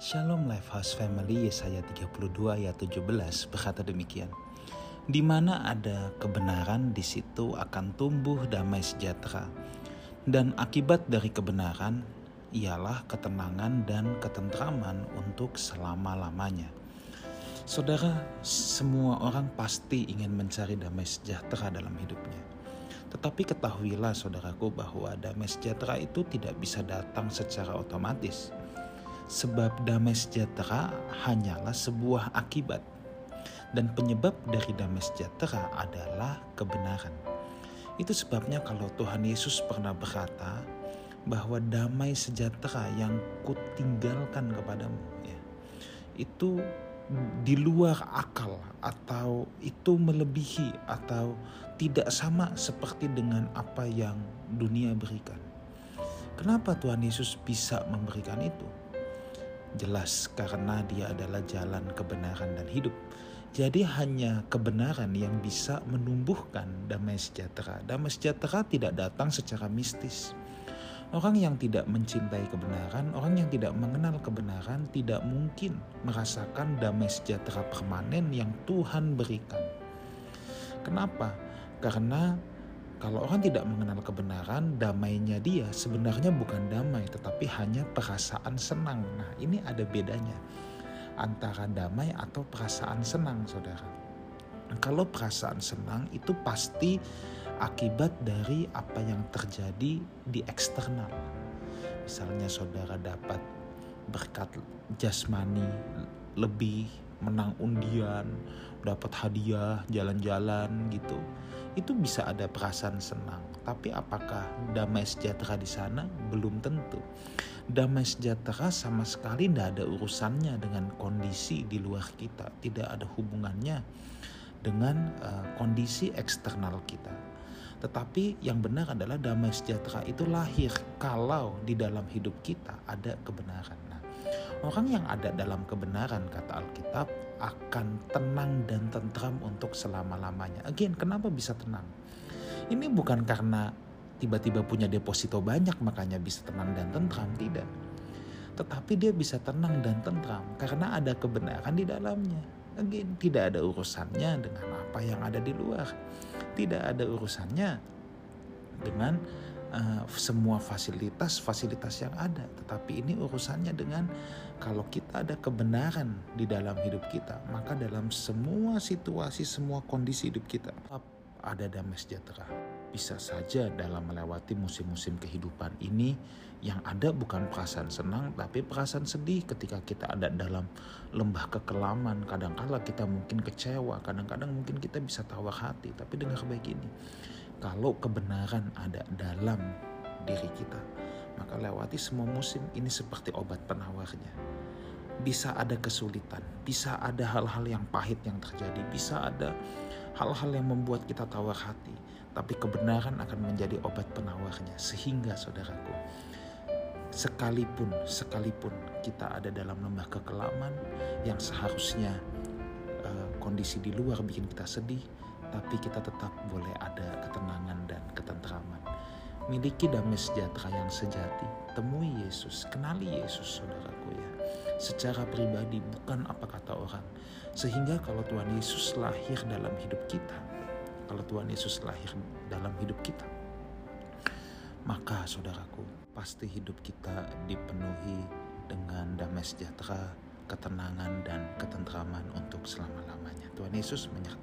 Shalom Lifehouse Family Yesaya 32 ayat 17 berkata demikian. Di mana ada kebenaran di situ akan tumbuh damai sejahtera. Dan akibat dari kebenaran ialah ketenangan dan ketentraman untuk selama-lamanya. Saudara, semua orang pasti ingin mencari damai sejahtera dalam hidupnya. Tetapi ketahuilah saudaraku bahwa damai sejahtera itu tidak bisa datang secara otomatis Sebab damai sejahtera hanyalah sebuah akibat. Dan penyebab dari damai sejahtera adalah kebenaran. Itu sebabnya kalau Tuhan Yesus pernah berkata bahwa damai sejahtera yang kutinggalkan kepadamu ya, itu di luar akal atau itu melebihi atau tidak sama seperti dengan apa yang dunia berikan. Kenapa Tuhan Yesus bisa memberikan itu? Jelas karena dia adalah jalan kebenaran dan hidup. Jadi hanya kebenaran yang bisa menumbuhkan damai sejahtera. Damai sejahtera tidak datang secara mistis. Orang yang tidak mencintai kebenaran, orang yang tidak mengenal kebenaran tidak mungkin merasakan damai sejahtera permanen yang Tuhan berikan. Kenapa? Karena kalau orang tidak mengenal kebenaran, damainya dia sebenarnya bukan damai, tetapi hanya perasaan senang. Nah, ini ada bedanya antara damai atau perasaan senang, saudara. Kalau perasaan senang itu pasti akibat dari apa yang terjadi di eksternal. Misalnya, saudara dapat berkat jasmani lebih, menang undian, dapat hadiah, jalan-jalan gitu itu bisa ada perasaan senang. Tapi apakah damai sejahtera di sana? Belum tentu. Damai sejahtera sama sekali tidak ada urusannya dengan kondisi di luar kita. Tidak ada hubungannya dengan uh, kondisi eksternal kita. Tetapi yang benar adalah damai sejahtera itu lahir kalau di dalam hidup kita ada kebenaran. Orang yang ada dalam kebenaran kata Alkitab akan tenang dan tentram untuk selama-lamanya. Again, kenapa bisa tenang? Ini bukan karena tiba-tiba punya deposito banyak makanya bisa tenang dan tentram, tidak. Tetapi dia bisa tenang dan tentram karena ada kebenaran di dalamnya. Again, tidak ada urusannya dengan apa yang ada di luar. Tidak ada urusannya dengan uh, semua fasilitas-fasilitas yang ada, tetapi ini urusannya dengan kalau kita ada kebenaran di dalam hidup kita, maka dalam semua situasi, semua kondisi hidup kita ada damai sejahtera. Bisa saja dalam melewati musim-musim kehidupan ini yang ada bukan perasaan senang tapi perasaan sedih ketika kita ada dalam lembah kekelaman. Kadang-kala kita mungkin kecewa, kadang-kadang mungkin kita bisa tawar hati. Tapi dengar baik ini, kalau kebenaran ada dalam diri kita, maka lewati semua musim ini seperti obat penawarnya. Bisa ada kesulitan, bisa ada hal-hal yang pahit yang terjadi, bisa ada hal-hal yang membuat kita tawar hati, tapi kebenaran akan menjadi obat penawarnya. Sehingga saudaraku, sekalipun sekalipun kita ada dalam lembah kekelaman yang seharusnya uh, kondisi di luar bikin kita sedih, tapi kita tetap boleh ada ketenangan dan ketentraman. Miliki damai sejahtera yang sejati. Temui Yesus, kenali Yesus saudaraku ya. Secara pribadi bukan apa kata orang. Sehingga kalau Tuhan Yesus lahir dalam hidup kita, kalau Tuhan Yesus lahir dalam hidup kita, maka saudaraku pasti hidup kita dipenuhi dengan damai sejahtera, ketenangan dan ketentraman untuk selama-lamanya. Tuhan Yesus menyertai